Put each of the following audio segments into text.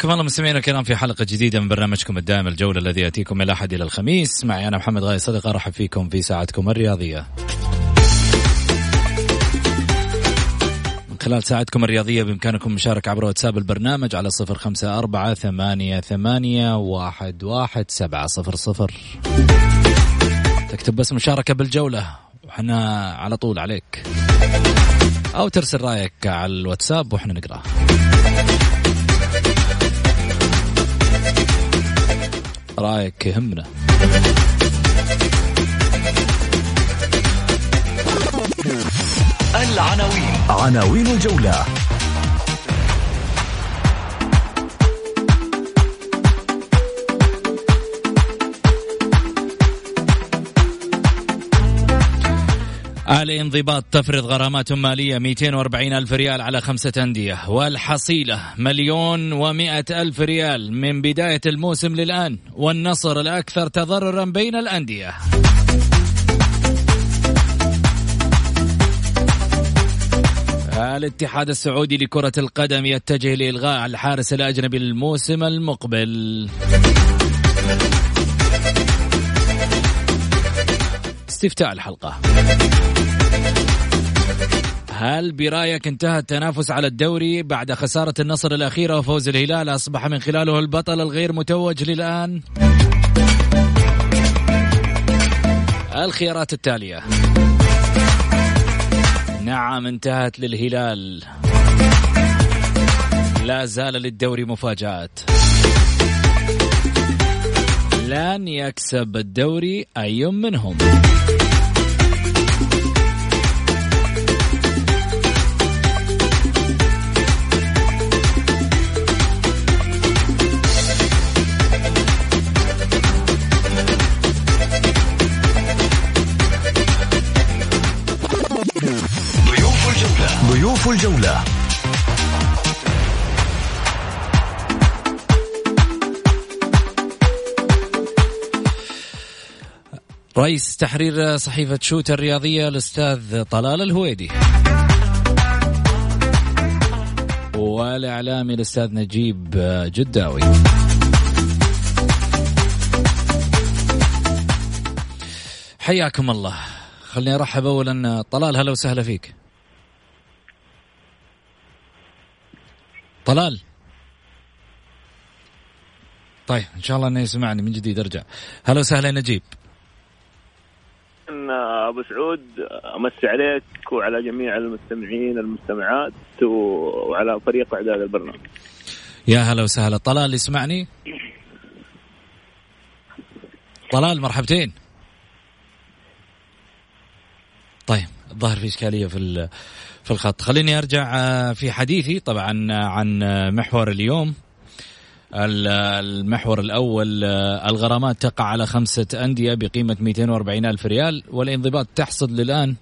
حياكم الله مستمعينا الكرام في حلقة جديدة من برنامجكم الدائم الجولة الذي يأتيكم من الاحد إلى الخميس معي أنا محمد غاي صدقه أرحب فيكم في ساعتكم الرياضية. من خلال ساعتكم الرياضية بإمكانكم المشاركة عبر واتساب البرنامج على صفر خمسة أربعة ثمانية ثمانية واحد واحد سبعة صفر صفر. تكتب بس مشاركة بالجولة وحنا على طول عليك. أو ترسل رأيك على الواتساب وإحنا نقراه. رايك يهمنا. العناوين. عناوين الجولة. الانضباط تفرض غرامات مالية 240 ألف ريال على خمسة أندية والحصيلة مليون ومئة ألف ريال من بداية الموسم للآن والنصر الأكثر تضررا بين الأندية. الاتحاد السعودي لكرة القدم يتجه لإلغاء الحارس الأجنبي الموسم المقبل. استفتاء الحلقة. هل برأيك انتهى التنافس على الدوري بعد خسارة النصر الأخيرة وفوز الهلال؟ أصبح من خلاله البطل الغير متوج للآن. الخيارات التالية. نعم انتهت للهلال. لا زال للدوري مفاجآت. لن يكسب الدوري أي منهم. الجولة. رئيس تحرير صحيفة شوت الرياضية الأستاذ طلال الهويدي. والإعلامي الأستاذ نجيب جداوي. حياكم الله. خليني أرحب أولا طلال هلا وسهلا فيك. طلال. طيب إن شاء الله إنه يسمعني من جديد. أرجع. هلا وسهلا نجيب. أبو سعود أمسي عليك وعلى جميع المستمعين المستمعات وعلى فريق أعداد البرنامج. يا هلا وسهلا. طلال يسمعني؟ طلال مرحبتين. طيب الظاهر في إشكالية في ال- في الخط. خليني أرجع آه، في حديثي طبعا آه، عن آه، محور اليوم. المحور الأول الغرامات تقع على خمسة أندية بقيمة 240 ألف ريال والانضباط تحصد الآن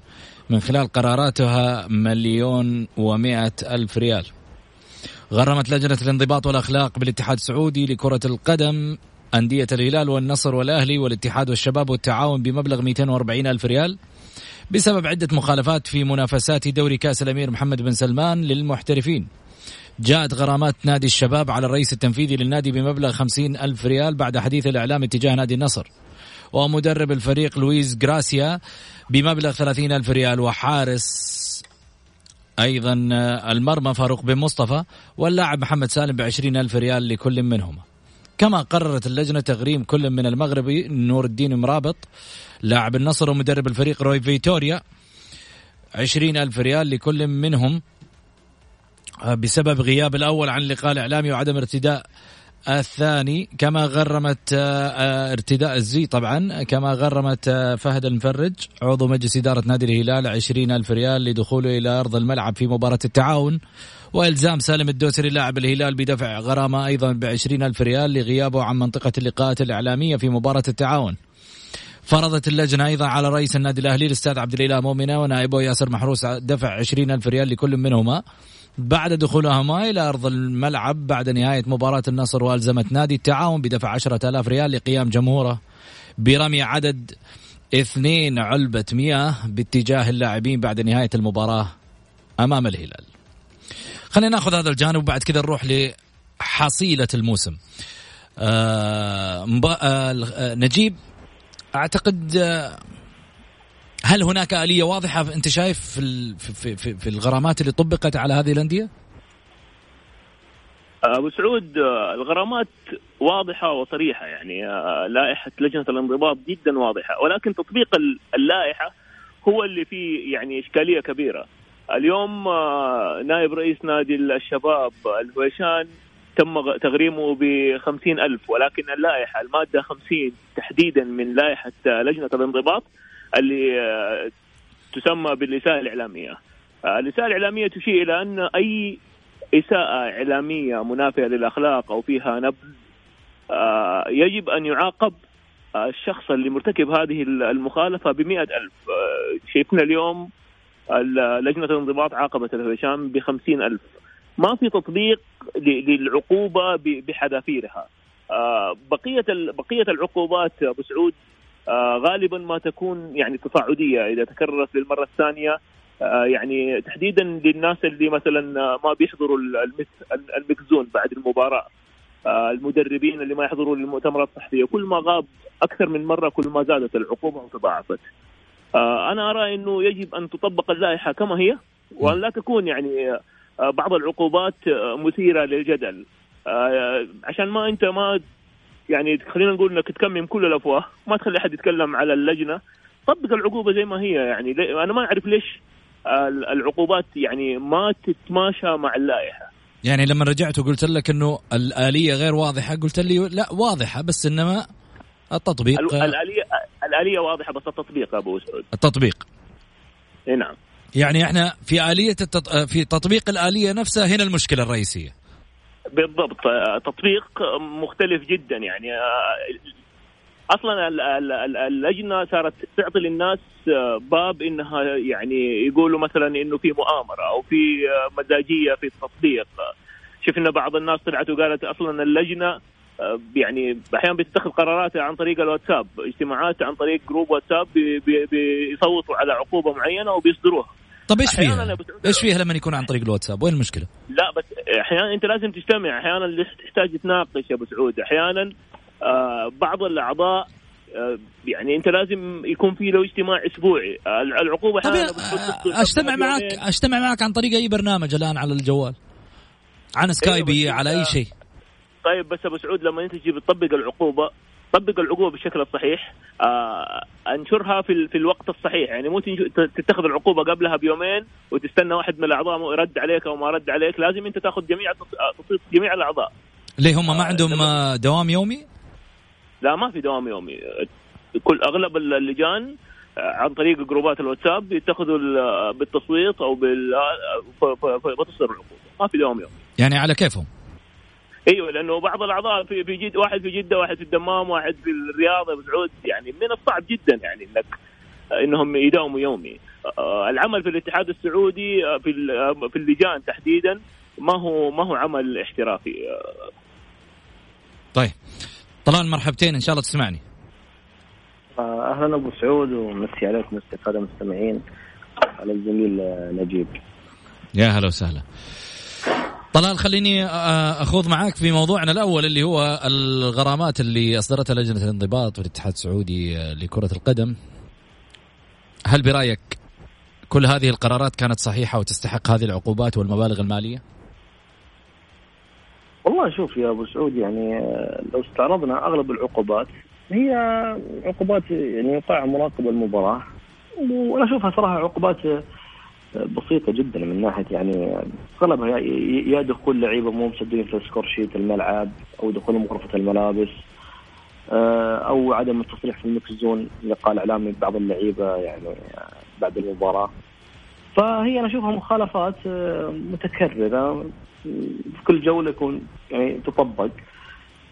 من خلال قراراتها مليون ومائة ألف ريال. غرمت لجنة الانضباط والأخلاق بالاتحاد السعودي لكرة القدم أندية الهلال والنصر والأهلي والاتحاد والشباب والتعاون بمبلغ 240 ألف ريال. بسبب عدة مخالفات في منافسات دوري كأس الأمير محمد بن سلمان للمحترفين. جاءت غرامات نادي الشباب على الرئيس التنفيذي للنادي بمبلغ 50 ألف ريال بعد حديث الإعلام اتجاه نادي النصر. ومدرب الفريق لويس جراسيا بمبلغ 30 ألف ريال وحارس أيضا المرمى فاروق بن مصطفى واللاعب محمد سالم بعشرين ألف ريال لكل منهما. كما قررت اللجنة تغريم كل من المغربي نور الدين مرابط لاعب النصر ومدرب الفريق روي فيتوريا عشرين ألف ريال لكل منهم بسبب غياب الأول عن اللقاء الإعلامي وعدم ارتداء الثاني كما غرمت آه، آه، ارتداء الزي طبعا كما غرمت آه، فهد المفرج عضو مجلس إدارة نادي الهلال عشرين ألف ريال لدخوله إلى أرض الملعب في مباراة التعاون وإلزام سالم الدوسري لاعب الهلال بدفع غرامة أيضا بعشرين ألف ريال لغيابه عن منطقة اللقاءات الإعلامية في مباراة التعاون. فرضت اللجنة أيضا على رئيس النادي الأهلي الأستاذ عبد الإله مؤمنة ونائبه ياسر محروس دفع عشرين ألف ريال لكل منهما. بعد دخولهما إلى أرض الملعب بعد نهاية مباراة النصر وألزمت نادي التعاون بدفع عشرة آلاف ريال لقيام جمهوره برمي عدد اثنين علبة مياه باتجاه اللاعبين بعد نهاية المباراة أمام الهلال. خلينا ناخذ هذا الجانب وبعد كذا نروح لحصيلة الموسم. آه, آه نجيب أعتقد آه هل هناك آلية واضحة أنت شايف في, في, في, في الغرامات اللي طبقت على هذه الأندية؟ أبو سعود الغرامات واضحة وصريحة يعني آه، لائحة لجنة الانضباط جدا واضحة ولكن تطبيق اللائحة هو اللي فيه يعني إشكالية كبيرة. اليوم آه، نائب رئيس نادي الشباب الهويشان تم تغريمه ب ألف ولكن اللائحة المادة 50 تحديدا من لائحة لجنة الانضباط اللي آه، تسمى بالإساءة الإعلامية. آه، الإساءة الإعلامية تشير إلى أن أي إساءة إعلامية منافية للأخلاق أو فيها نبذ آه، يجب أن يعاقب الشخص اللي مرتكب هذه المخالفة بمئة ألف. شايفنا اليوم لجنة الانضباط عاقبت الهشام بخمسين ألف. ما في تطبيق للعقوبة بحذافيرها. بقية بقية العقوبات أبو سعود آه، غالبا ما تكون يعني تصاعدية. إذا تكررت للمرة الثانية آه، يعني تحديدا للناس اللي مثلا آه، ما بيحضروا المكزون بعد المباراة. المدربين اللي ما يحضروا للمؤتمرات الصحفية. كل ما غاب أكثر من مرة كل ما زادت العقوبة وتضاعفت. أنا أرى إنه يجب أن تطبق اللائحة كما هي وان لا تكون يعني بعض العقوبات مثيرة للجدل. عشان ما أنت ما يعني خلينا نقول إنك تكمم كل الأفواه. ما تخلي أحد يتكلم على اللجنة. طبق العقوبة زي ما هي يعني. أنا ما أعرف ليش العقوبات يعني ما تتماشى مع اللائحة. يعني لما رجعت وقلت لك إنه الآلية غير واضحة قلت لي لا واضحة بس إنما التطبيق الاليه الآلية واضحة بس التطبيق أبو سعود. التطبيق. إي نعم. يعني إحنا في آلية التط... في تطبيق الآلية نفسها هنا المشكلة الرئيسية. بالضبط. تطبيق مختلف جدا يعني. أصلا اللجنة صارت تعطي للناس باب إنها يعني يقولوا مثلا إنه في مؤامرة أو في مزاجية في التطبيق. شفنا بعض الناس طلعت وقالت أصلا اللجنة يعني أحيانا بتتخذ قرارات عن طريق الواتساب اجتماعات عن طريق جروب واتساب بيصوتوا على عقوبة معينة وبيصدروها. طب إيش فيها؟ إيش فيها لما يكون عن طريق الواتساب؟ وين المشكلة؟ لا بس أحيانا أنت لازم تجتمع أحيانا تحتاج تناقش يا أبو سعود أحيانا آه بعض الأعضاء آه يعني أنت لازم يكون في له اجتماع أسبوعي آه العقوبة طيب آه اجتمع معك اجتمع معك عن طريق أي برنامج الآن على الجوال عن سكايبي أيوة على أي شيء طيب بس أبو سعود لما أنت تجي تطبق العقوبة طبق العقوبة بالشكل الصحيح آه انشرها في في الوقت الصحيح. يعني مو تتخذ العقوبة قبلها بيومين وتستنى واحد من الأعضاء يرد عليك أو ما رد عليك. لازم أنت تأخذ جميع تصيب جميع الأعضاء. ليه هم ما آه، عندهم آه دوام يومي؟ لا ما في دوام يومي. كل أغلب اللجان آه، عن طريق جروبات الواتساب يتخذوا بالتصويت أو بال بتصدر العقوبة. ما في دوام يومي. يعني على كيفهم؟ إيوه لأنه بعض الأعضاء في في جد واحد في جدة واحد في الدمام واحد في الرياض في سعود يعني من الصعب جدا يعني إنك إنهم يداوموا يومي. آه، العمل في الاتحاد السعودي آه، في آه، في اللجان تحديدا ما هو ما هو عمل احترافي. طيب. طلال مرحبتين إن شاء الله تسمعني. أهلا أبو سعود ومسي عليكم مسي الساده المستمعين. على الزميل نجيب. يا هلا وسهلا. طلال خليني أخوض معاك في موضوعنا الأول اللي هو الغرامات اللي أصدرتها لجنة الانضباط والاتحاد السعودي لكرة القدم هل برأيك كل هذه القرارات كانت صحيحة وتستحق هذه العقوبات والمبالغ المالية؟ والله شوف يا أبو سعود يعني لو استعرضنا أغلب العقوبات هي عقوبات يعني يوقعها مراقب المباراة وأنا أشوفها صراحة عقوبات بسيطة جدا من ناحية يعني اغلبها يا دخول لعيبة مو مسجلين في ال score sheet الملعب أو دخولهم غرفة الملابس آه، أو عدم التصريح في ال mixed zone قال اعلامي بعض اللعيبة يعني بعد المباراة. فهي أنا أشوفها مخالفات آه، متكررة. في كل جولة يكون يعني تطبق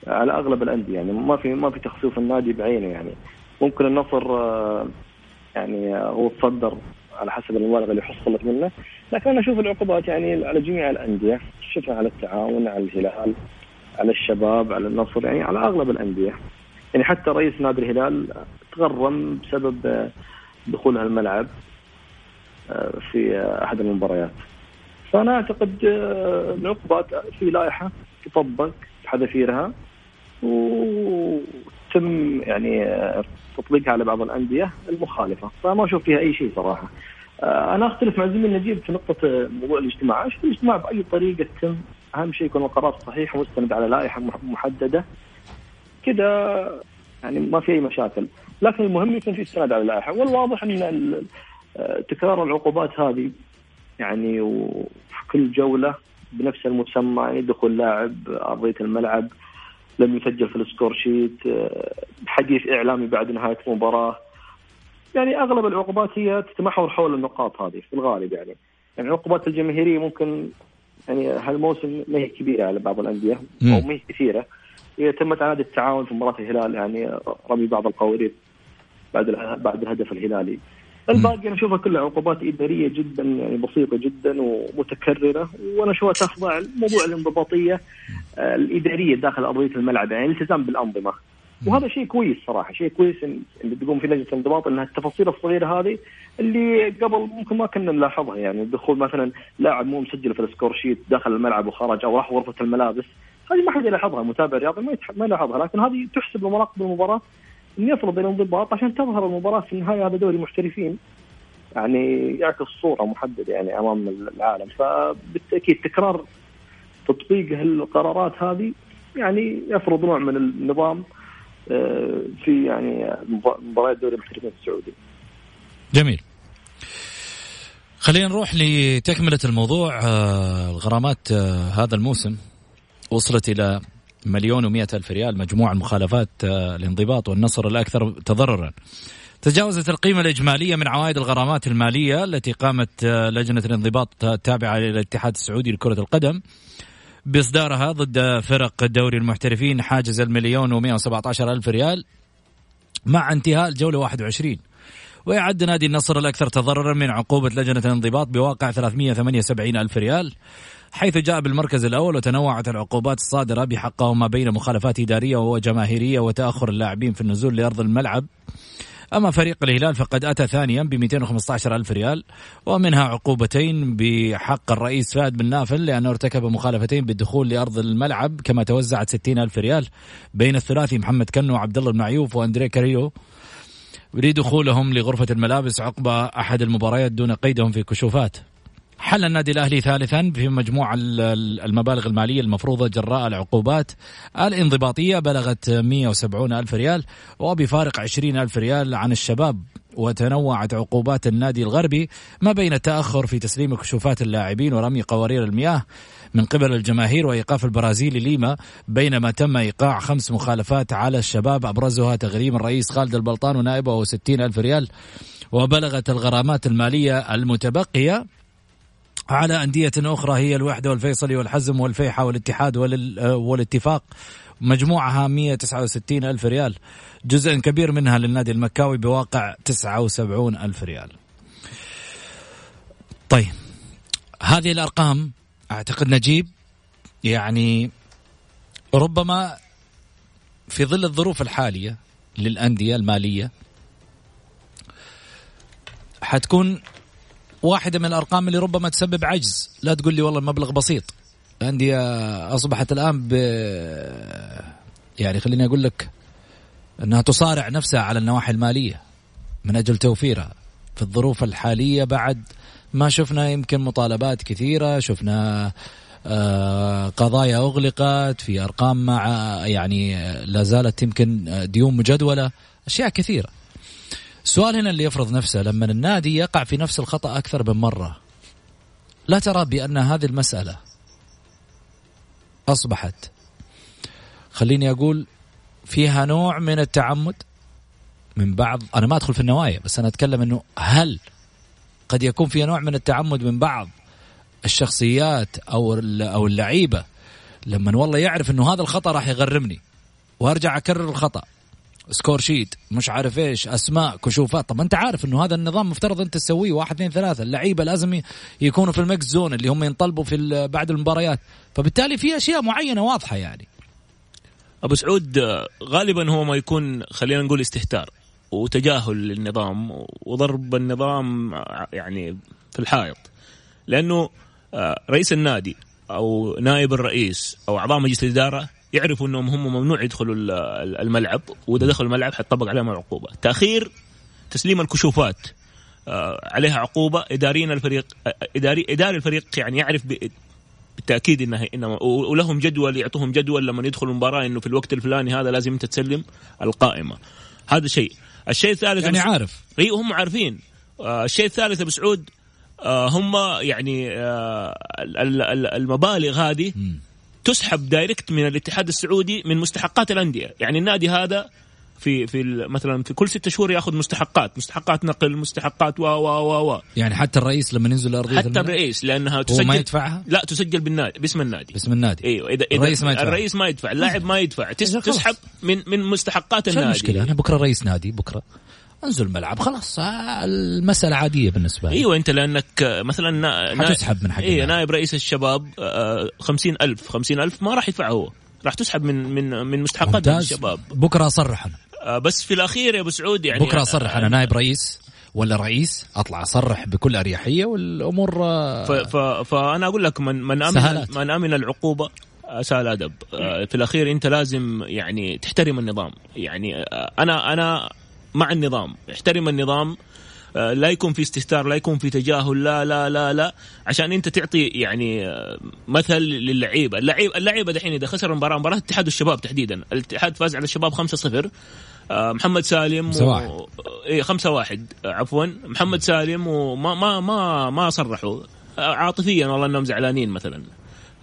على أغلب الأندية. يعني ما في ما في تخصيص النادي بعينه يعني. ممكن النصر آه، يعني هو تصدر على حسب المبالغ اللي حصلت منه. لكن أنا أشوف العقوبات يعني على جميع الأندية شفنا على التعاون على الهلال على الشباب على النصر يعني على أغلب الأندية. يعني حتى رئيس نادي الهلال تغرم بسبب دخولها الملعب آه، في أحد المباريات. فأنا أعتقد آه، العقوبات في لائحة تطبق بحذافيرها وتم يعني آه، تطبيقها على بعض الأندية المخالفة فما أشوف فيها أي شيء صراحة. أنا أختلف مع زميل نجيب في نقطة موضوع الاجتماع، أشوف الاجتماع بأي طريقة تم أهم شيء يكون القرار صحيح ومستند على لائحة محددة. كذا يعني ما في أي مشاكل. لكن المهم يكون في استناد على اللائحه والواضح أن تكرار العقوبات هذه يعني وفي كل جولة بنفس المسمى يعني دخول لاعب أرضية الملعب لم يسجل في ال score sheet حديث إعلامي بعد نهاية المباراة. يعني أغلب العقوبات هي تتمحور حول النقاط هذه في الغالب يعني. يعني العقوبات الجماهيرية ممكن يعني هالموسم ما هي كبيرة على بعض الأندية أو ما هي كثيرة. هي تمت على التعاون في مباراة الهلال يعني رمي بعض القوارير بعد بعد الهدف الهلالي. الباقي أنا أشوفها كلها عقوبات إدارية جدا يعني بسيطة جدا ومتكررة. وأنا أشوفها تخضع موضوع الانضباطية آه، الإدارية داخل أرضية الملعب يعني الالتزام بالأنظمة. وهذا شيء كويس صراحة شيء كويس اللي تقوم في لجنه الانضباط إنها التفاصيل الصغيرة هذه اللي قبل ممكن ما كنا نلاحظها يعني دخول مثلا لاعب مو مسجل في ال score sheet داخل الملعب وخرج أو راح غرفة الملابس هذه ما حد يلاحظها متابع رياضي ما ما يلاحظها لكن هذه تحسب لمراقب المباراة يفرض الانضباط عشان تظهر المباراة في النهاية هذا دوري محترفين يعني يعكس صورة محددة يعني أمام العالم فبالتأكيد تكرار تطبيق القرارات هذه يعني يفرض نوع من النظام آه، في يعني مباريات دوري المحترفين السعودي. جميل. خلينا نروح لتكملة الموضوع آه، الغرامات آه، هذا الموسم وصلت إلى مليون ومئة ألف ريال مجموع المخالفات آه، الانضباط والنصر الأكثر تضررا. تجاوزت القيمة الإجمالية من عوائد الغرامات المالية التي قامت آه، لجنة الانضباط التابعة للاتحاد السعودي لكرة القدم بإصدارها ضد فرق دوري المحترفين حاجز المليون ومئة وسبعة عشر ألف ريال مع انتهاء الجولة 21 ويعد نادي النصر الأكثر تضررا من عقوبة لجنة الانضباط بواقع 378 ألف ريال حيث جاء بالمركز الأول وتنوعت العقوبات الصادرة بحقه ما بين مخالفات إدارية وجماهيرية وتأخر اللاعبين في النزول لأرض الملعب. أما فريق الهلال فقد أتى ثانيا ب 215 ألف ريال ومنها عقوبتين بحق الرئيس فهد بن نافل لأنه ارتكب مخالفتين بالدخول لأرض الملعب كما توزعت 60 ألف ريال بين الثلاثي محمد كنو وعبد الله المعيوف وأندريه كاريو. لدخولهم لغرفة الملابس عقب أحد المباريات دون قيدهم في كشوفات. حل النادي الأهلي ثالثا في مجموع المبالغ المالية المفروضة جراء العقوبات الانضباطية. بلغت 170 ألف ريال وبفارق 20 ألف ريال عن الشباب. وتنوعت عقوبات النادي الغربي ما بين التأخر في تسليم كشوفات اللاعبين ورمي قوارير المياه من قبل الجماهير وإيقاف البرازيلي ليما بينما تم إيقاع خمس مخالفات على الشباب أبرزها تغريم الرئيس خالد البلطان ونائبه 60 ألف ريال وبلغت الغرامات المالية المتبقية على أندية أخرى هي الوحدة والفيصلي والحزم والفيحة والاتحاد والاتفاق مجموعها 169 ألف ريال جزء كبير منها للنادي المكاوي بواقع 79 ألف ريال. طيب هذه الأرقام أعتقد نجيب يعني ربما في ظل الظروف الحالية للأندية المالية حتكون واحدة من الأرقام اللي ربما تسبب عجز. لا تقول لي والله المبلغ بسيط. الأندية أصبحت الآن ب يعني خليني أقول لك أنها تصارع نفسها على النواحي المالية من أجل توفيرها. في الظروف الحالية بعد ما شفنا يمكن مطالبات كثيرة شفنا آه، قضايا أغلقت في أرقام مع يعني لا زالت يمكن ديون مجدولة أشياء كثيرة. السؤال هنا اللي يفرض نفسه لما النادي يقع في نفس الخطأ أكثر من مرة لا ترى بأن هذه المسألة أصبحت خليني أقول فيها نوع من التعمد؟ من بعض أنا ما أدخل في النوايا بس أنا أتكلم أنه هل قد يكون فيها نوع من التعمد من بعض الشخصيات أو أو اللعيبة. لما والله يعرف أنه هذا الخطأ راح يغرمني. وأرجع أكرر الخطأ. score sheet مش عارف إيش أسماء كشوفات. طب أنت عارف إنه هذا النظام مفترض أنت تسويه. واحد اثنين ثلاثة. اللعيبة لازم يكونوا في ال mixed zone اللي هم ينطلبوا في بعد المباريات. فبالتالي في أشياء معينة واضحة يعني. أبو سعود غالبا هو ما يكون خلينا نقول استهتار. وتجاهل للنظام وضرب النظام يعني في الحائط. لأنه آه، رئيس النادي أو نائب الرئيس أو أعضاء مجلس الإدارة يعرفوا أنهم هم ممنوع يدخلوا الملعب وإذا دخلوا الملعب حتطبق عليهم العقوبة. تأخير تسليم الكشوفات آه، عليها عقوبة. إداريين الفريق آه، اداري إداري الفريق يعني يعرف بالتأكيد انها انما ولهم جدول يعطوهم جدول لما يدخلوا المباراة إنه في الوقت الفلاني هذا لازم أنت تسلم القائمة. هذا شيء. الشيء الثالث يعني عارف. إي هم عارفين. آه، الشيء الثالث أبو سعود هم يعني المبالغ هذه تسحب دايركت من الاتحاد السعودي من مستحقات الأندية. يعني النادي هذا في في مثلا في كل ستة شهور ياخذ مستحقات. مستحقات نقل مستحقات و و و و. يعني حتى الرئيس لما ينزل ارضيه حتى الرئيس لأنها تسجل هو ما يدفعها؟ لا تسجل بالنادي باسم النادي. باسم النادي. إيوه اذا, إذا الرئيس ما يدفع الرئيس ما يدفع اللاعب ما يدفع. تسحب من من مستحقات النادي. المشكلة؟ أنا بكرة رئيس نادي بكرة. أنزل الملعب خلاص. المسألة عادية بالنسبة لي. إيوه أنت لأنك مثلا نا... حتسحب من حق أيوه نائب رئيس الشباب آه، خمسين ألف خمسين ألف ما راح يدفع هو. راح تسحب من من من مستحقات الشباب. بكرة أصرح أنا. آه، بس في الأخير يا أبو سعود يعني بكرة أصرح أنا نائب رئيس ولا رئيس أطلع أصرح بكل أريحية والأمور ف ف فأنا أقول لك من من امن سهلات. من آمن العقوبة اساء الادب آه، في الأخير أنت لازم يعني تحترم النظام. يعني أنا أنا مع النظام. احترم النظام آه، لا يكون في استهتار لا يكون في تجاهل لا لا لا لا. عشان انت تعطي يعني آه، مثل للعيبة. اللعيبه اللعيبة دحين إذا خسر مباراة مباراة اتحاد الشباب تحديدا. الاتحاد فاز على الشباب 5-0 آه، محمد سالم خمسة واحد. و... إيه خمسة واحد. عفوا. محمد سالم وما ما ما ما صرحوا. عاطفيا والله إنهم زعلانين مثلا.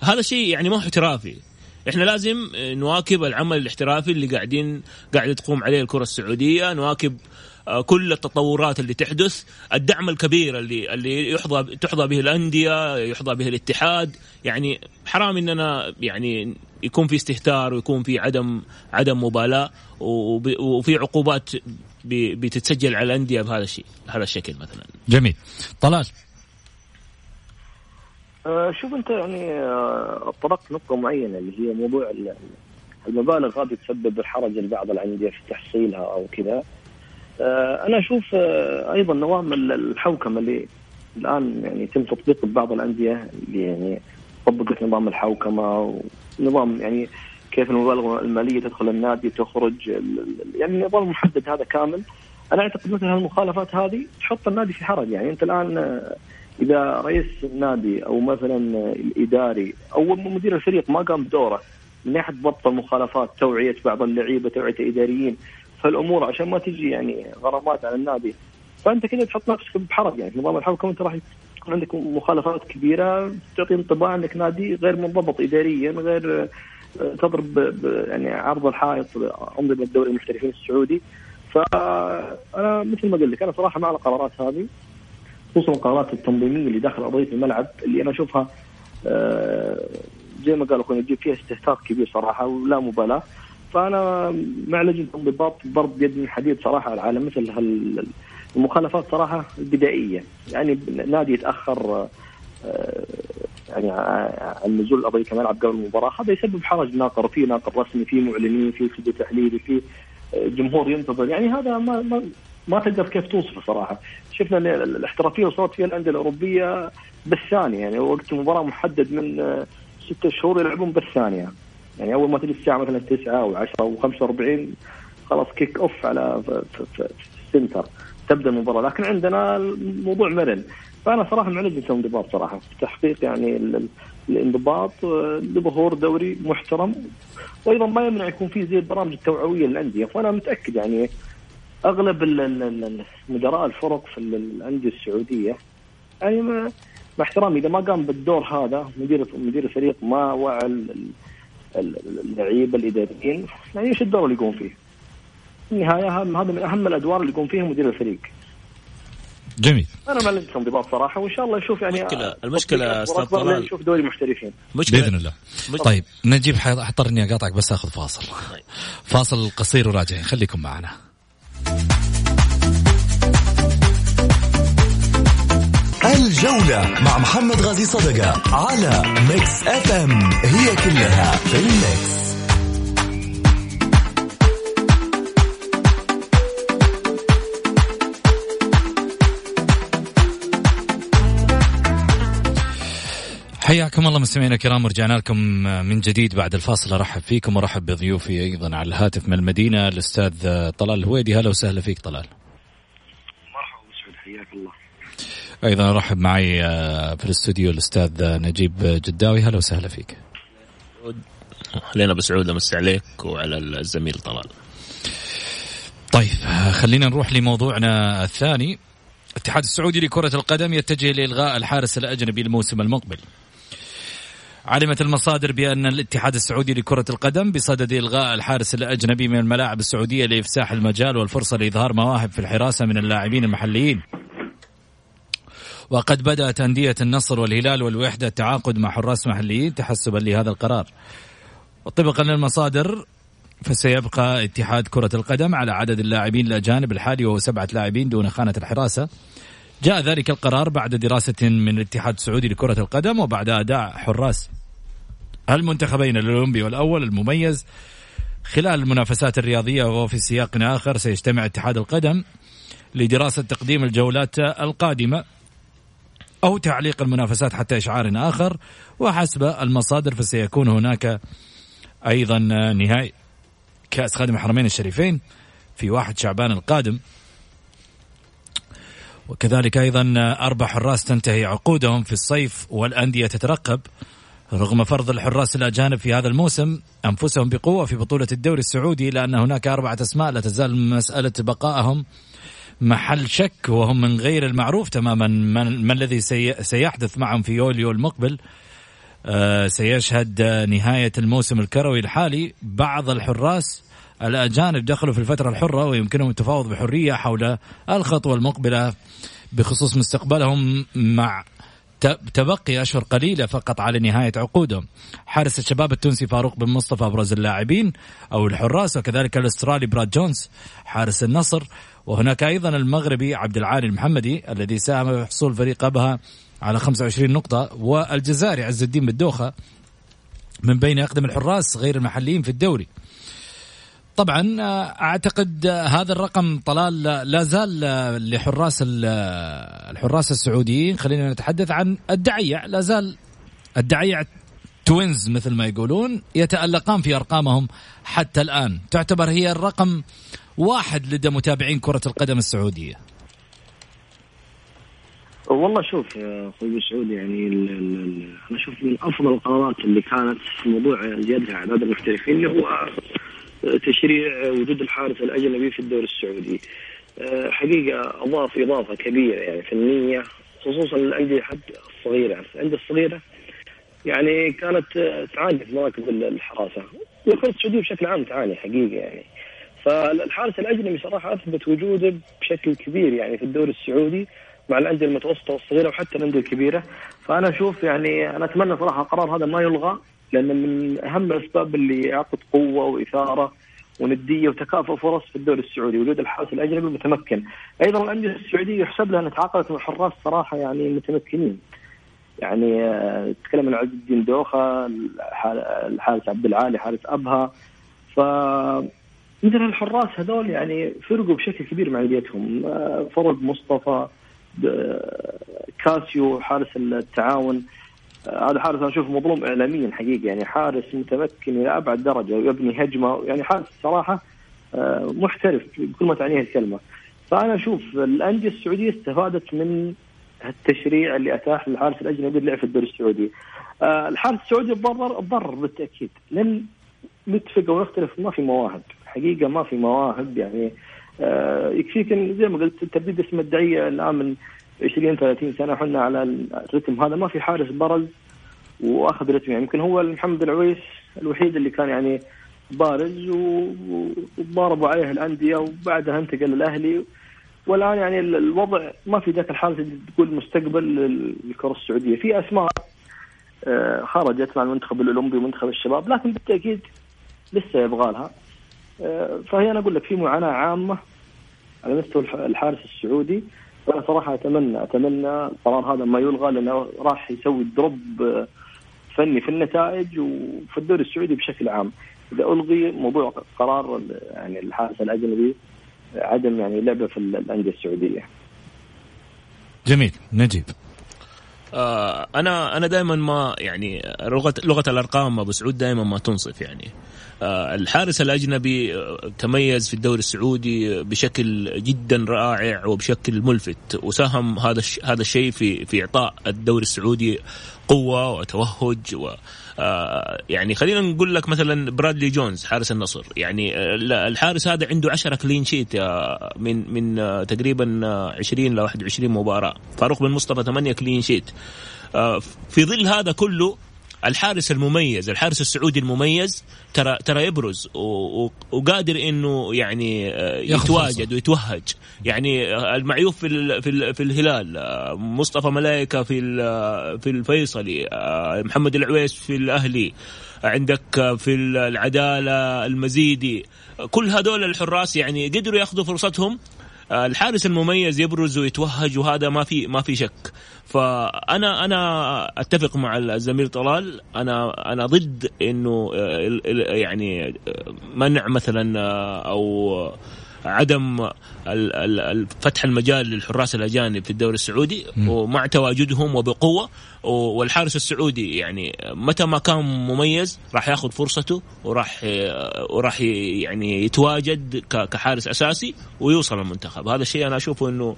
هذا شيء يعني ما هو احترافي. إحنا لازم نواكب العمل الاحترافي اللي قاعدين قاعدة تقوم عليه الكرة السعودية نواكب آه، كل التطورات اللي تحدث الدعم الكبير اللي اللي يحظى تحظى به الأندية يحظى به الاتحاد. يعني حرام إننا يعني يكون في استهتار ويكون في عدم عدم مبالاة وفي عقوبات بتتسجل على الأندية بهذا الشيء هذا الشكل مثلا. جميل. طلال آه، شوف أنت يعني آه، طرقت نقطة معينة اللي هي موضوع المبالغ هذه تسبب الحرج لبعض الأندية في تحصيلها أو كذا. آه، أنا أشوف أيضا نظام الحوكمة اللي الآن يعني يتم تطبيقه ببعض الأندية اللي يعني طبقت نظام الحوكمة ونظام يعني كيف المبالغ المالية تدخل النادي تخرج يعني النظام المحدد هذا كامل. أنا أعتقد مثل هالمخالفات هذه تحط النادي في حرج. يعني أنت الآن إذا رئيس النادي أو مثلا الإداري أو مدير الفريق ما قام بدوره من ناحيه ضبط المخالفات توعية بعض اللعيبة توعية الاداريين فالأمور عشان ما تجي يعني غرامات على النادي. فأنت كذا تحط نفسك بحرج يعني. نظام الحكم انت راح يكون عندك مخالفات كبيرة تعطي انطباع إنك نادي غير منضبط اداريا غير آه، تضرب يعني عرض الحائط انظمه الدوري المحترفين السعودي. فأنا مثل ما قلت لك أنا صراحة مع القرارات هذه خصوصا القرارات التنظيمية اللي داخل ارضيه الملعب اللي أنا أشوفها آه، زي ما قال اخونا يجيب فيها استهتار كبير صراحة ولا مبالاة. فأنا مع لجنه الانضباط ضرب بيد من حديد صراحة على مثل المخالفات صراحة بدائية. يعني نادي يتأخر آه، يعني عن نزول ارضيه الملعب قبل المباراة. هذا يسبب حرج ناقل في ناقل رسمي في معلنين في استوديو تحليلي في آه، جمهور ينتظر. يعني هذا ما ما ما تقدر كيف توصفه صراحة. شفنا الاحترافية وصلت فيها الأندية الأوروبية بالثانية يعني وقت المباراة محدد من آه، ستة شهور يلعبون بالثانية. يعني أول ما تجي الساعة مثلا 9 أو 10 أو 45 خلاص kick off على في, ال center تبدأ المباراة. لكن عندنا الموضوع مرن. فأنا صراحة مع لجنه الانضباط صراحة. في تحقيق يعني الانضباط آه، لظهور دوري محترم. وأيضا ما يمنع يكون في زي البرامج التوعوية للأندية. فانا متأكد يعني أغلب مدراء الفرق في الأندية السعودية يعني مع احترامي إذا ما قام بالدور هذا مدير مدير الفريق ما وعى اللعيبة الإداريين يعني إيش الدور اللي يقوم فيه؟ النهايه هذا من أهم الأدوار اللي يقوم فيها مدير الفريق. جميل أنا ما عندي انضباط صراحة وإن شاء الله نشوف يعني المشكلة المشكلة أستاذ طلال نشوف دوري محترفين مشكلة بإذن الله مشكلة. طيب نجيب حضر اني أقاطعك بس أخذ فاصل طيب. فاصل قصير وراجعين خليكم معنا الجولة مع محمد غازي صدقة على Mix FM هي كلها في ال mix. حياكم الله مستمعينا الكرام ورجعنا لكم من جديد بعد الفاصل. أرحب فيكم وأرحب بضيوفي أيضا على الهاتف من المدينة الأستاذ طلال الهويدي. هلا وسهلا فيك طلال. أيضا ارحب معي آه، في الاستوديو الأستاذ نجيب جداوي هلا وسهلا فيك. أهلين أبو سعود امسي عليك وعلى الزميل طلال. طيب خلينا نروح لموضوعنا الثاني الاتحاد السعودي لكرة القدم يتجه لإلغاء الحارس الأجنبي الموسم المقبل علمت المصادر بأن الاتحاد السعودي لكرة القدم بصدد إلغاء الحارس الأجنبي من الملاعب السعودية لإفساح المجال والفرصة لإظهار مواهب في الحراسة من اللاعبين المحليين وقد بدأت أندية النصر والهلال والوحدة التعاقد مع حراس محليين تحسبا لهذا القرار. وطبقا للمصادر فسيبقى اتحاد كرة القدم على عدد اللاعبين الأجانب الحالي وهو سبعة لاعبين دون خانة الحراسة. جاء ذلك القرار بعد دراسة من الاتحاد السعودي لكرة القدم وبعد أداء حراس المنتخبين الأولمبي والأول المميز. خلال المنافسات الرياضية وفي سياق آخر سيجتمع اتحاد القدم لدراسة تقديم الجولات القادمة. أو تعليق المنافسات حتى إشعار آخر وحسب المصادر فسيكون هناك أيضا نهاية كأس خادم الحرمين الشريفين في واحد شعبان القادم. وكذلك أيضا أربع حراس تنتهي عقودهم في الصيف والأندية تترقب. رغم فرض الحراس الأجانب في هذا الموسم أنفسهم بقوة في بطولة الدوري السعودي لأن هناك أربعة أسماء لا تزال مسألة بقائهم. محل شك وهم من غير المعروف تماما. من الذي سيحدث معهم في يوليو المقبل؟ آه، سيشهد نهاية الموسم الكروي الحالي بعض الحراس الأجانب دخلوا في الفترة الحرة ويمكنهم التفاوض بحرية حول الخطوة المقبلة بخصوص مستقبلهم مع تبقي أشهر قليلة فقط على نهاية عقودهم. حارس الشباب التونسي فاروق بن مصطفى أبرز اللاعبين أو الحراس وكذلك الأسترالي براد جونز حارس النصر وهناك أيضا المغربي عبد العالي المحمدي الذي ساهم بحصول فريق أبها على 25 نقطة والجزائري عز الدين بالدوخة من بين أقدم الحراس غير المحليين في الدوري. طبعا أعتقد هذا الرقم طلال لا زال لحراس الحراس السعوديين. خلينا نتحدث عن الدعيع لا زال الدعيع توينز مثل ما يقولون يتألقان في أرقامهم حتى الآن. تعتبر هي الرقم واحد لدى متابعين كرة القدم السعودية والله شوف يا أخوي سعود يعني ال ال أنا أشوف من أفضل القرارات اللي كانت في موضوع زيادة أعداد المحترفين اللي هو تشريع وجود الحارس الأجنبي في الدوري السعودي. أه، حقيقة أضاف إضافة كبيرة يعني فنية خصوصا الانديه حتى الصغيره، الأندية الصغيرة يعني كانت تعاني في مراكز الحراسة والكرة السعودية بشكل عام تعاني حقيقة يعني. فالحارس الأجنبي صراحة أثبت وجوده بشكل كبير يعني في الدوري السعودي مع الأندية المتوسطة والصغيرة وحتى الأندية الكبيرة. فأنا أشوف يعني أنا أتمنى صراحة القرار هذا ما يلغى لأن من أهم الأسباب اللي يعطي قوة وإثارة وندية وتكافؤ فرص في الدوري السعودي وجود الحارس الأجنبي المتمكن أيضا الأندية السعودية يحسب لها انها تعاقدت مع حراس صراحة يعني متمكنين. يعني آه، تتكلم عن عز الدين دوخة الحارس عبد العالي حارس أبها. ف مثل الحراس هذول يعني فرقوا بشكل كبير مع انديتهم آه، فرق مصطفى كاسيو حارس التعاون. هذا حارس أنا أشوفه مظلوم اعلاميا حقيقه يعني حارس متمكن إلى أبعد درجة ويبني هجمة. يعني حارس صراحة آه، محترف بكل ما تعنيه الكلمة. فأنا أشوف الأندية السعودية استفادت من التشريع اللي أتاح للحارس الأجنبي اللعب في الدوري السعودي. آه، الحارس السعودي تضرر تضرر بالتأكيد. لن نتفق أو نختلف ما في مواهب. حقيقة ما في مواهب يعني آه، يكفيك زي ما قلت تبديد اسم الدعية الآن من 20 30 سنة إحنا على الرتم هذا. ما في حارس برز وأخذ رتم يعني يمكن هو محمد العويس الوحيد اللي كان يعني بارز وضاربوا عليه الأندية وبعدها انتقل للأهلي. والآن يعني الوضع ما في ذاك الحارس اللي تقول مستقبل للكرة السعودية. في أسماء آه، خرجت مع المنتخب الأولمبي ومنتخب الشباب لكن بالتأكيد لسه يبغى لها. فهي أنا أقول لك في معاناة عامة على مستوى الحارس السعودي وأنا صراحة اتمنى أتمنى القرار هذا ما يلغى لأنه راح يسوي دروب فني في النتائج وفي الدوري السعودي بشكل عام إذا ألغي موضوع قرار يعني الحارس الأجنبي عدم يعني لعبه في الأندية السعودية. جميل نجيب. آه أنا أنا دائما ما يعني لغه لغة الأرقام أبو سعود دائما ما تنصف يعني آه الحارس الأجنبي آه، تميز في الدوري السعودي بشكل جدا رائع وبشكل ملفت وساهم هذا هذا الشيء في في إعطاء الدوري السعودي قوة وتوهج و آه، يعني خلينا نقول لك مثلا برادلي جونز حارس النصر. يعني آه، الحارس هذا عنده 10 clean sheet من من آه، تقريبا 20 ل 21 مباراة. فاروق بن مصطفى 8 clean sheet في ظل هذا كله الحارس المميز الحارس السعودي المميز ترى ترى يبرز وقادر إنه يعني يتواجد ويتوهج. يعني المعيوف في في, في الهلال مصطفى ملائكه في في الفيصلي محمد العويس في الأهلي عندك في العدالة المزيدي كل هذول الحراس يعني قدروا ياخذوا فرصتهم. الحارس المميز يبرز ويتوهج وهذا ما في ما في شك. فانا أنا أتفق مع الزميل طلال. أنا أنا ضد إنه يعني منع مثلا أو عدم فتح المجال للحراس الأجانب في الدوري السعودي ومع تواجدهم وبقوة والحارس السعودي يعني متى ما كان مميز راح ياخذ فرصته وراح وراح يعني يتواجد كحارس أساسي ويوصل المنتخب. هذا الشيء أنا أشوفه إنه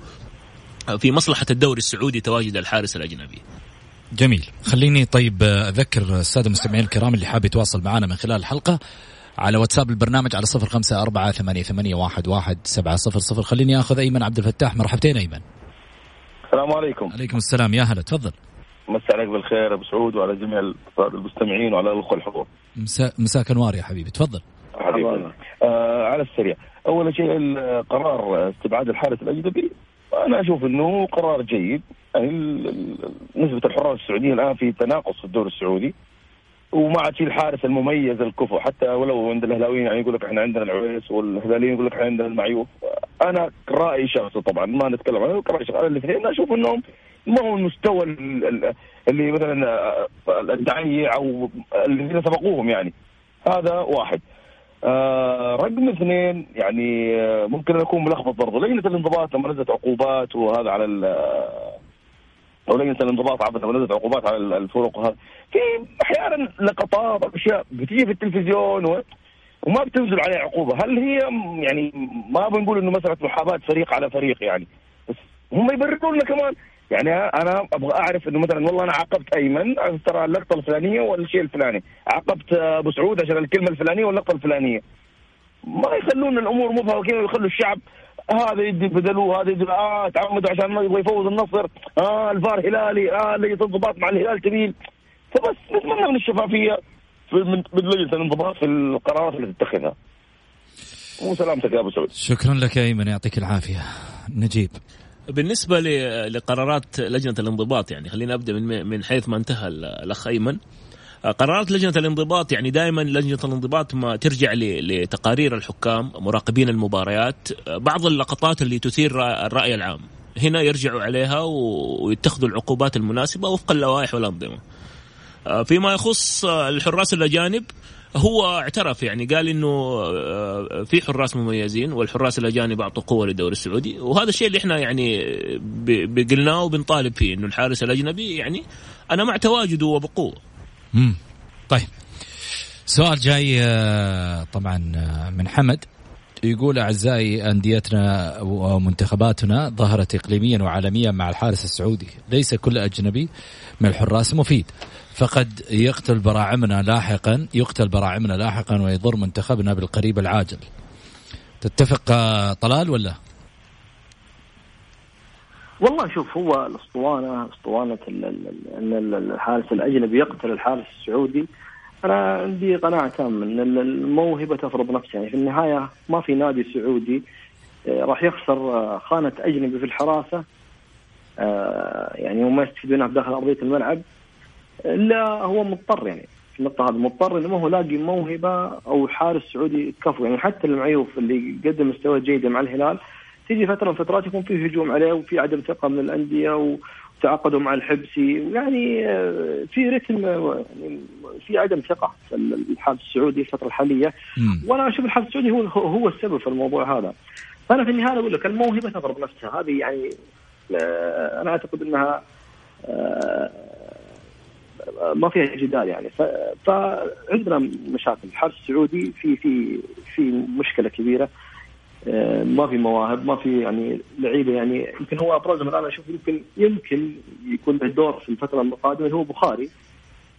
في مصلحة الدوري السعودي تواجد الحارس الأجنبي. جميل. خليني طيب أذكر السادة المستمعين الكرام اللي حاب يتواصل معنا من خلال الحلقة. على واتساب البرنامج على صفر خمسة أربعة ثمانية, ثمانية واحد, واحد سبعة صفر صفر. خليني أخذ أيمن عبد الفتاح. مرحبتين أيمن. السلام عليكم. عليكم السلام. يا هلا تفضل. مساء عليك بالخير أبو سعود وعلى جميع المستمعين وعلى الأخوة الحضور. مساء مساك انوار يا حبيبي. تفضل. حبيبي. آه على السريع. أول شيء قرار استبعاد الحارس الأجنبي. أنا أشوف إنه قرار جيد. يعني نسبة الحراس السعوديين الآن في تناقص في الدوري السعودي. وما عاد في الحارس المميز الكفو. حتى ولو عند الأهلاويين يعني يقول لك إحنا عندنا العويس والهلاليين يقول لك إحنا عندنا المعيوف أنا رايي شخصي طبعا ما نتكلم عنه كراي شخصي. الاثنين أشوف إنهم ما هو المستوى اللي مثلا الدعية أو الذين سبقوهم يعني. هذا واحد. آه رقم اثنين يعني ممكن أكون ملخبط برضه لجنة الانضباط لما نزلت عقوبات وهذا على أو لجنه الانضباط عفوا لما نزلت عقوبات على الفرق وهذا. في أحيانا لقطات أشياء بتيجي في التلفزيون و... وما بتنزل عليه عقوبة، هل هي يعني ما بنقول إنه مساله محاباة فريق على فريق يعني. بس هم يبررون لنا كمان. يعني أنا أبغى أعرف إنه مثلا والله أنا عاقبت أيمن ترى اللقطة الفلانية والشيء الفلاني، عاقبت أبو سعود عشان الكلمة الفلانية واللقطة الفلانية. ما يخلون الأمور مبهمه كذا ويخلوا الشعب هذا يدي بدلوه هذا يدي آه تعمدوا عشان ما يبغى يفوز النصر. آه الفار هلالي آه لجنه الانضباط مع الهلال تميل فبس نتمنى من الشفافية من لجنة الانضباط في القرارات اللي تتخذها. وسلامتك يا أبو سعود. شكرا لك يا إيمن يعطيك العافية. نجيب. بالنسبة لقرارات لجنة الانضباط يعني خلينا أبدأ من من حيث ما انتهى الأخ أيمن. قرارات لجنة الانضباط يعني دائما لجنة الانضباط ما ترجع لتقارير الحكام مراقبين المباريات. بعض اللقطات اللي تثير الرأي العام هنا يرجعوا عليها ويتخذوا العقوبات المناسبة وفق اللوائح والأنظمة. آه، فيما يخص الحراس الأجانب هو اعترف يعني قال إنه آه، في حراس مميزين والحراس الأجانب أعطوا قوة للدوري السعودي. وهذا الشيء اللي إحنا يعني قلناه وبنطالب فيه إنه الحارس الأجنبي يعني أنا مع تواجده وبقوة. امم طيب. سؤال جاي آه، طبعا من حمد. يقول أعزائي أنديتنا ومنتخباتنا ظهرت اقليميا وعالميا مع الحارس السعودي، ليس كل أجنبي من الحراس مفيد، فقد يقتل براعمنا لاحقا يقتل براعمنا لاحقا ويضر منتخبنا بالقريب العاجل. تتفق طلال ولا؟ والله شوف هو الأسطوانة أسطوانة ان الحارس الأجنبي يقتل الحارس السعودي. أنا عندي قناعة تامة إن الموهبة تفرض نفسها. يعني في النهاية ما في نادي سعودي آه، راح يخسر آه، خانة أجنبي في الحراسة. آه، يعني وما يستفيد منها بداخل أرضية الملعب. الا هو مضطر يعني. في النقطة هذه مضطر إنه ما هو لاقي موهبة أو حارس سعودي كفو يعني حتى المعيوف اللي قدم مستوى جيده مع الهلال تيجي فترة من فترات يكون في هجوم عليه وفي عدم ثقة من الأندية تعاقدوا مع الحبسي. يعني آه، في رتم آه، يعني في عدم ثقة في الحارس السعودي الفترة الحالية. وأنا أشوف الحارس السعودي هو هو السبب في الموضوع هذا. فانا في النهاية أقول لك الموهبة تضرب نفسها. هذه يعني آه، أنا أعتقد أنها ما فيها جدال يعني. فعندنا مشاكل. الحارس السعودي في في في مشكلة كبيرة. ما في مواهب ما في يعني لعيبة يعني يمكن هو ابرزهم الان أشوف يمكن يمكن يكون له دور في الفترة القادمه اللي هو بخاري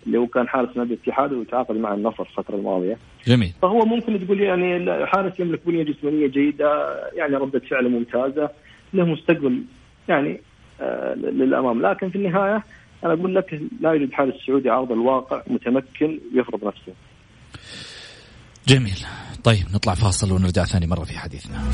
اللي هو كان حارس نادي الاتحاد وتعاقد مع النصر الفترة الماضية. جميل. فهو ممكن تقول يعني حارس يملك بنية جسمانية جيدة يعني ردة فعل ممتازة له مستقبل يعني آه للأمام لكن في النهاية أنا أقول لك لا يوجد حارس سعودي عرض الواقع متمكن يفرض نفسه. جميل طيب نطلع فاصل ونرجع ثاني مرة في حديثنا.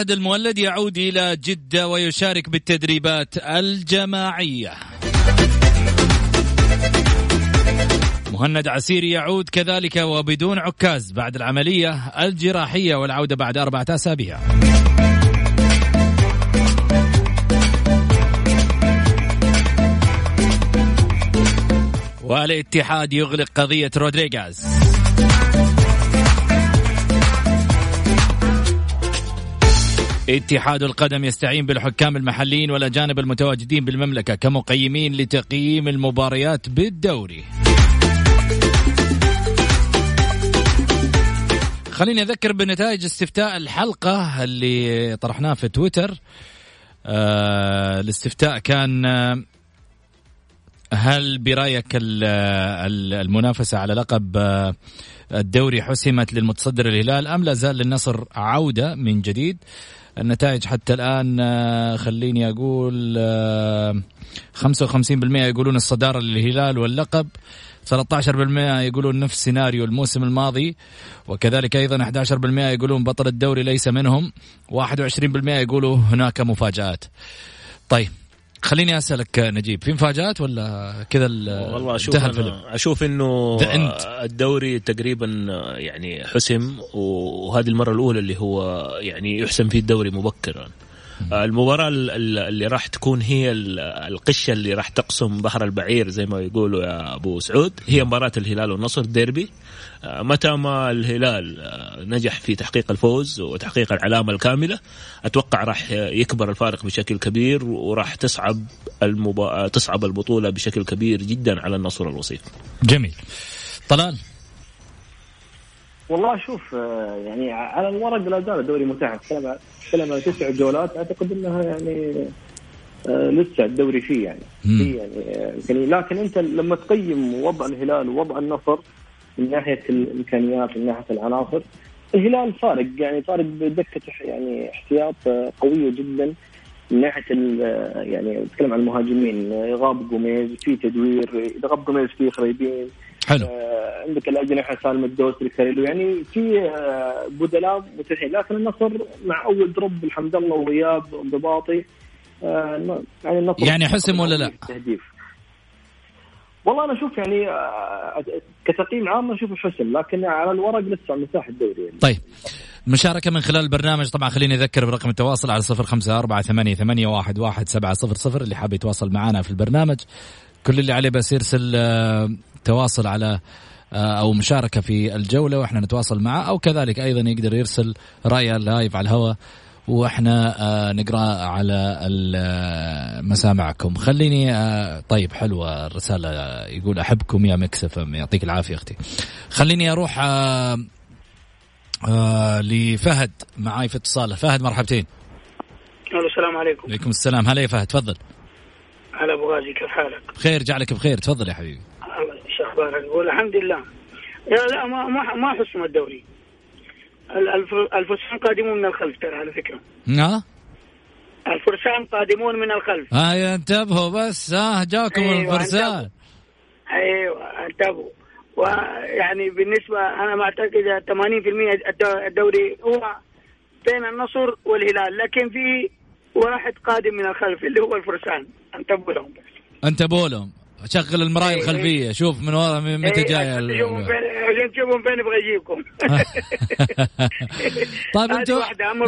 فهد المولد يعود إلى جدة ويشارك بالتدريبات الجماعية. مهند عسيري يعود كذلك وبدون عكاز بعد العملية الجراحية والعودة بعد أربعة أسابيع. والاتحاد يغلق قضية رودريغاز. اتحاد القدم يستعين بالحكام المحليين والأجانب المتواجدين بالمملكة كمقيمين لتقييم المباريات بالدوري. خليني أذكر بنتائج استفتاء الحلقة اللي طرحناه في تويتر. آه الاستفتاء كان آه هل برأيك المنافسة على لقب آه الدوري حسمت للمتصدر الهلال أم لا زال للنصر عودة من جديد؟ النتائج حتى الآن آه، خليني أقول 55% آه، يقولون الصدارة للهلال واللقب 13% يقولون نفس سيناريو الموسم الماضي وكذلك أيضا 11% يقولون بطل الدوري ليس منهم 21% يقولوا هناك مفاجآت. طيب خليني أسألك نجيب في مفاجآت ولا كذا والله أشوف أشوف إنه الدوري تقريبا يعني حسم وهذه المرة الأولى اللي هو يعني يحسم فيه الدوري مبكرا. المباراة اللي راح تكون هي القشة اللي راح تقسم بحر البعير زي ما يقولوا يا أبو سعود. هي مباراة الهلال والنصر ديربي. آه، متى ما الهلال آه، نجح في تحقيق الفوز وتحقيق العلامة الكاملة أتوقع راح يكبر الفارق بشكل كبير وراح تصعب المبا... تصعب البطولة بشكل كبير جدا على النصر الوصيف جميل. طلال؟ والله شوف آه، يعني على الورق لا زال الدوري متاح. تتكلم تسع جولات. أعتقد إنها يعني آه، لسه الدوري فيه يعني. فيه يعني آه، يعني لكن أنت لما تقيم وضع الهلال ووضع النصر من ناحية الإمكانيات من ناحية العناصر الهلال فارق. يعني فارق بدكة يعني احتياط قوية جدا. من ناحية يعني نتكلم عن المهاجمين غاب جوميز في تدوير اذا غاب جوميز في خريبين حلو آه عندك الأجنحة سالم الدوسري كاريلو يعني في آه بدلاء متاحين لكن النصر مع أول drop لحمد الله وغياب انضباطي آه يعني النصر يعني حسم ولا لا؟ تهديف والله أنا أشوف يعني آه كتقييم عام أشوف حسم لكن على الورق لسه مساحة الدوري يعني. طيب المشاركة من خلال البرنامج طبعا خليني أذكر برقم التواصل على صفر خمسة أربعة ثمانية, ثمانية واحد, واحد سبعة صفر صفر اللي حاب يتواصل معنا في البرنامج كل اللي عليه بس يرسل آه، تواصل على آه، أو مشاركة في الجولة وإحنا نتواصل معه أو كذلك أيضا يقدر يرسل رايه live على الهواء وإحنا آه، نقرأ على مسامعكم. خليني طيب حلوة الرسالة. يقول أحبكم يا Mix FM يعطيك العافية أختي. خليني أروح لفهد معاي في اتصاله. فهد مرحبتين. السلام عليكم. وعليكم السلام. هلا يا فهد تفضل. هلا أبو غازي كيف حالك؟ بخير جعلك بخير. تفضل يا حبيبي. إيش أخبارك؟ أقول الحمد لله. يا لا ما ما ما حسم الدوري. الفرسان قادمون من الخلف ترى على فكرة. ها؟ الفرسان قادمون من الخلف. ها انتبهوا بس ها جاكم أيوة الفرسان. أيوه انتبهوا. ويعني بالنسبة أنا ما أعتقد 80% الدوري هو بين النصر والهلال لكن في واحد قادم من الخلف اللي هو الفرسان. انتبهوا لهم بس. انتبهوا لهم. شغل المرايه إيه، الخلفية إيه. شوف من ورا من متى إيه، جاي عشان تشوفون فين يبغى يجيبكم طيب أنتوا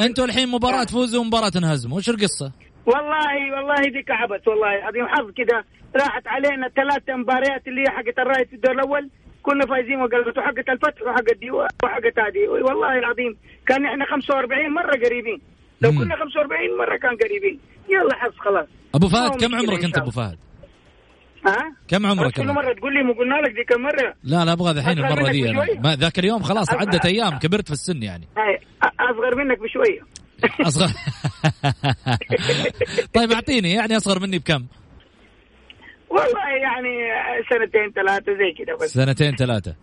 أنتوا الحين مباراة تفوزوا ومباراة تنهزموا وش القصة؟ والله والله ديك عبث والله عظيم حظ كذا راحت علينا ثلاث مباريات اللي هي حقت الرايت في الدور الأول. كنا فايزين وقلبت وحقت الفتح وحقت دي وحقت هذه. والله العظيم كان إحنا 45 مرة قريبين. لو كنا 45 مرة كان قريبين. يلا حظ خلاص. أبو فهد كم عمرك أنت أبو فهد؟ ها؟ كم عمرك؟ كل مرة تقول لي مو قلنا لك دي كم مره؟ لا لا أبغى ذحين المرة دي ما ذاك اليوم خلاص عدت أيام كبرت في السن يعني أصغر منك بشويه أصغر طيب أعطيني يعني أصغر مني بكم؟ والله يعني سنتين ثلاثة زي كذا بس سنتين ثلاثة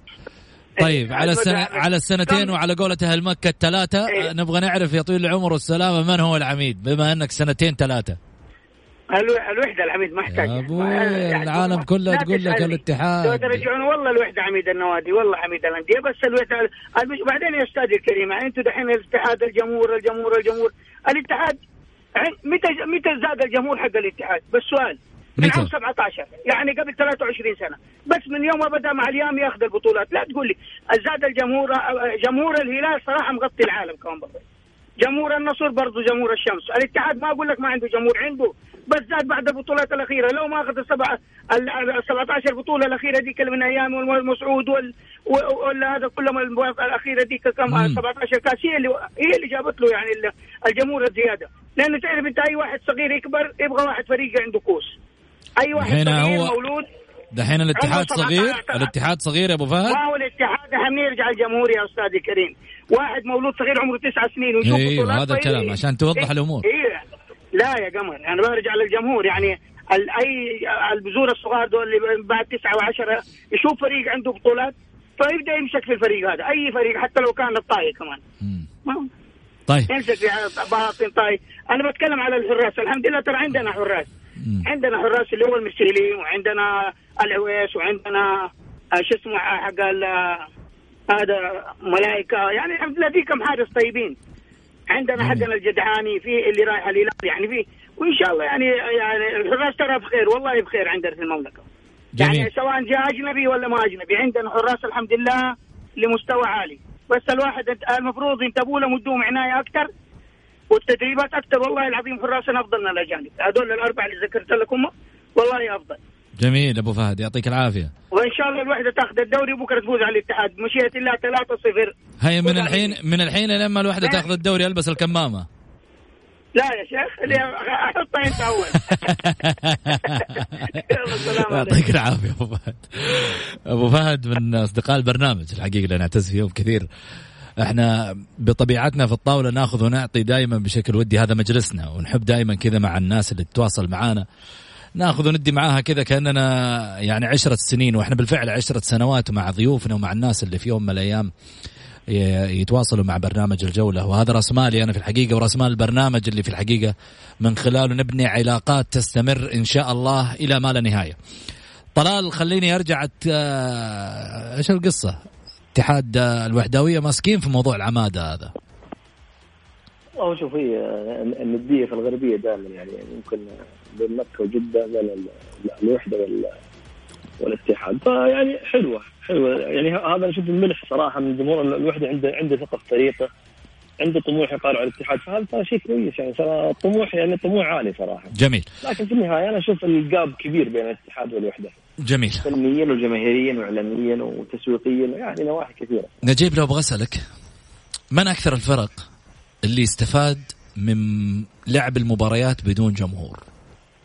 طيب على السنة على السنتين وعلى قولة أهل مكة الثلاثة إيه؟ نبغى نعرف يا طويل العمر والسلامة من هو العميد بما أنك سنتين ثلاثة الوحدة العميد ما يحتاج يا أبوي يعني العالم كله تقول لك الاتحاد. لو ترجعون والله الوحدة عميد النوادي والله عميد الأندية. بس الوحده بعدين يا أستاذ الكريم يعني أنتم دحين الاتحاد الجمهور الجمهور الجمهور. الاتحاد متى متى زاد الجمهور حق الاتحاد؟ بس سؤال. من عام 17 يعني قبل 23 سنة. بس من يوم ما بدأ مع اليوم ياخذ البطولات. لا تقول لي زاد الجمهور جمهور الهلال صراحة مغطي العالم كمان برضه جمهور النصر برضه جمهور الشمس. الاتحاد ما أقول لك ما عنده جمهور عنده بس زاد بعد البطولات الأخيرة. لو ما أخذ السبعه ال 17 بطولة الأخيرة ديك من أيام المسعود وال ولا هذا كلهم الأخيرة ديك كم؟ 17 كاس هي اللي هي اللي جابت له يعني الجمهور الزيادة. لأنه تعرف أنت أي واحد صغير يكبر يبغى واحد فريق عنده كوس. أي واحد صغير هو مولود. دحين الاتحاد صغير الاتحاد صغير يا أبو فهد؟ ما هو الاتحاد أهم يرجع الجمهور يا أستاذي الكريم. واحد مولود صغير عمره تسعة سنين ويشوف أيوه هذا الكلام عشان توضح إيه الأمور. إيه. لا يا قمر أنا برجع للجمهور يعني أي البذور الصغار دول اللي بعد تسعة وعشرة يشوف فريق عنده بطولات فيبدأ يمسك في الفريق هذا أي فريق حتى لو كان الطاي كمان. طيب. يمسك في باطن طاي أنا بتكلم على الحراس الحمد لله ترى عندنا حراس. عندنا حراس اللي هو المرسيلي وعندنا العويس وعندنا آه، شو اسمه حق هذا ملائكه يعني الحمد لله في كم حارس طيبين. عندنا حقنا الجدعاني في اللي رايح الهلال يعني في وإن شاء الله يعني يعني الحراس ترى بخير والله بخير عندنا في المملكة. جميل. يعني سواء جاء أجنبي ولا ما أجنبي عندنا حراس الحمد لله لمستوى عالي. بس الواحد المفروض ينتبهوا لهم ويدوهم عناية أكثر والتدريبات أكثر والله العظيم حراسنا أفضل من الأجانب. هذول الأربعة اللي ذكرت لكم والله أفضل. جميل أبو فهد يعطيك العافية. وإن شاء الله الوحدة تاخذ الدوري وبكرة تفوز على الاتحاد. مشيئه الله 3-0 هي من الحين من الحين لما الوحدة تاخذ الدوري ألبس الكمامة. لا يا شيخ اللي أحطها أنت أول. يعطيك العافية أبو فهد. أبو فهد من أصدقاء البرنامج الحقيقة اللي نعتز فيهم كثير إحنا بطبيعتنا في الطاولة ناخذ ونعطي دائما بشكل ودي هذا مجلسنا ونحب دائما كذا مع الناس اللي تتواصل معانا. ناخذ وندي معاها كذا كأننا يعني عشرة سنين وإحنا بالفعل عشرة سنوات مع ضيوفنا ومع الناس اللي في يوم من الأيام يتواصلوا مع برنامج الجولة. وهذا رأس مالي أنا في الحقيقة ورأس مال البرنامج اللي في الحقيقة من خلاله نبني علاقات تستمر إن شاء الله إلى ما لا نهاية. طلال خليني أرجع آه، إيش القصة؟ اتحاد الوحداوية ماسكين في موضوع العمادة هذا. والله شوف هي النديه في الغربية دائما يعني ممكن بين مكة وجدة بين الوحده والاتحاد. فيعني حلوة حلوة. يعني هذا أنا أشوف الملح صراحة من جمهور الوحده عنده عنده ثقة في فريقه عنده طموح يقارع على الاتحاد. فهذا شيء كويس يعني طموح يعني طموح عالي صراحة. جميل. لكن في النهاية أنا أشوف الجاب كبير بين الاتحاد والوحدة. جميل. فنيا وجماهيريا واعلاميا وتسويقيا يعني نواحي كثيره نجيب لو أبغى أسألك من أكثر الفرق اللي استفاد من لعب المباريات بدون جمهور؟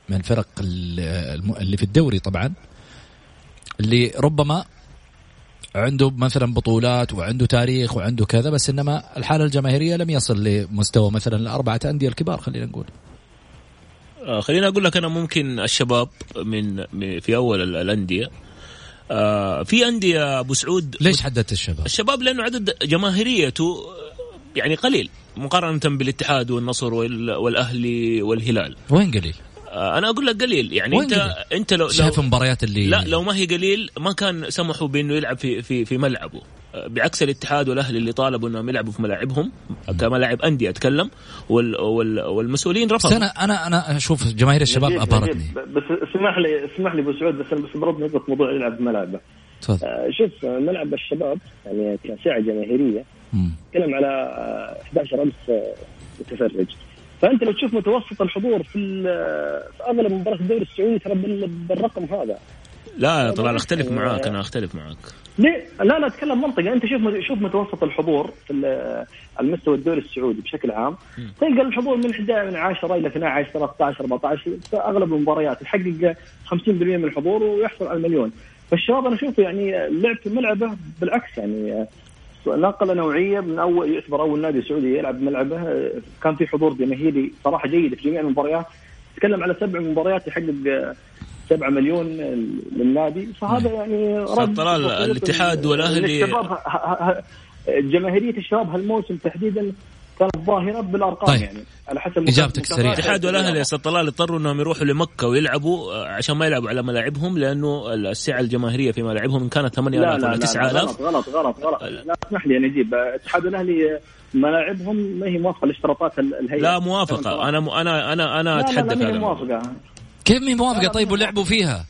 من الفرق اللي في الدوري طبعا اللي ربما عنده مثلا بطولات وعنده تاريخ وعنده كذا بس إنما الحالة الجماهيرية لم يصل لمستوى مثلا الأربعة أندية الكبار خلينا نقول آه خليني أقول لك أنا ممكن الشباب من في أول الأندية آه في أندية أبو سعود ليش حددت الشباب؟ الشباب لأنه عدد جماهيريته يعني قليل مقارنة بالاتحاد والنصر والأهلي والهلال وين قليل؟ آه، أنا أقول لك قليل. يعني انت قليل؟ أنت لو شايف المباريات اللي لا لو ما هي قليل ما كان سمحوا بأنه يلعب في في في ملعبه. آه، بعكس الاتحاد والأهلي اللي طالبوا إنهم يلعبوا في ملاعبهم كملاعب أندية أتكلم وال وال والمسؤولين رفضوا. أنا أنا أنا أشوف جماهير الشباب ابهرتني بس اسمح لي اسمح لي أبو سعود بس أنا بس برد نقطه موضوع يلعب في ملعبه تفضل. آه شوف ملعب الشباب يعني كسعه جماهيرية تكلم على 11000 متفرج. فأنت لو تشوف متوسط الحضور في في أغلب مباريات الدوري السعودي ترى بالرقم هذا. لا طبعا أختلف معاك أنا أختلف معاك. ليه؟ لا لا أتكلم منطقه أنت شوف شوف متوسط الحضور في المستوى الدوري السعودي بشكل عام. تلقى الحضور من 11 10 إلى 12 13 14 في أغلب المباريات يحقق 50% من الحضور ويحصل على المليون. فالشباب أنا أشوف يعني لعب في ملعبه بالعكس يعني نقله نوعية من أول يعتبر أول نادي سعودي يلعب بملعبه كان في حضور جماهيري صراحة جيد في جميع المباريات. تكلم على سبع مباريات يحقق 7 مليون للنادي. فهذا يعني رد طلال الاتحاد والأهلي. الشباب جماهيرية الشباب هالموسم تحديدا كانت ظاهره بالأرقام طيب. يعني على حسب إجابتك سريعه الاتحاد والاهلي يا أستاذ طلال اضطروا إنهم يروحوا لمكة ويلعبوا آه، عشان ما يلعبوا على ملاعبهم لأنه السعه الجماهيرية في ملاعبهم كانت 8000 ولا 9000 غلط غلط غلط غلط. لا. اسمح لي يا نجيب. الاتحاد والاهلي ملاعبهم ما هي موافقة لاشتراطات الهيئة. لا موافقة. أنا م... أنا أنا أنا أتحدث هذا. موافقة. كيف مي موافقة؟ طيب ولعبوا فيها؟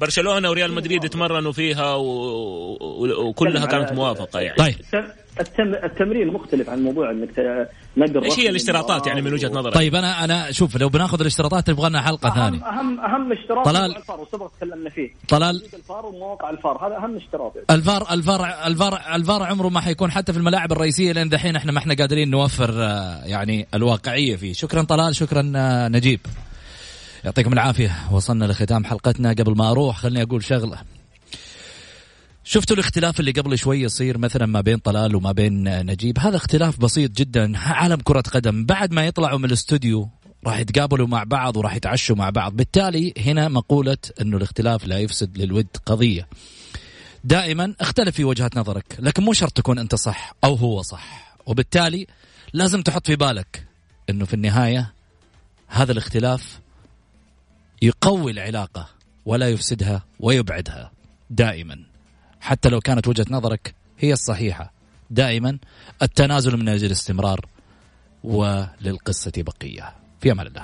برشلونة وريال مدريد تمرنوا فيها و... و... وكلها كانت موافقة يعني. طيب. التم... التمرين مختلف عن موضوع إنك تنقل إيش هي الاشتراطات يعني من وجهة نظرك؟ طيب أنا أنا شوف لو بناخذ الاشتراطات نبغى لنا حلقة ثانية. اهم أهم اشتراط طلال الفار وسبق تكلمنا فيه. طلال الفار ومواقع الفار هذا أهم اشتراط. الفار الفار الفار الفار عمره ما حيكون حتى في الملاعب الرئيسية لأن دحين إحنا ما إحنا قادرين نوفر آه، يعني الواقعية فيه. شكرا طلال شكرا آه، نجيب. يعطيكم العافية. وصلنا لختام حلقتنا. قبل ما أروح خليني أقول شغلة. شفتوا الاختلاف اللي قبل شوي يصير مثلا ما بين طلال وما بين نجيب؟ هذا اختلاف بسيط جدا عالم كرة قدم. بعد ما يطلعوا من الاستوديو راح يتقابلوا مع بعض وراح يتعشوا مع بعض. بالتالي هنا مقولة إنه الاختلاف لا يفسد للود قضية. دائما اختلف في وجهة نظرك لكن مو شرط تكون أنت صح أو هو صح. وبالتالي لازم تحط في بالك إنه في النهاية هذا الاختلاف يقوي العلاقة ولا يفسدها ويبعدها دائما. حتى لو كانت وجهة نظرك هي الصحيحة. دائما التنازل من أجل الاستمرار وللقصة بقية. في أمان الله.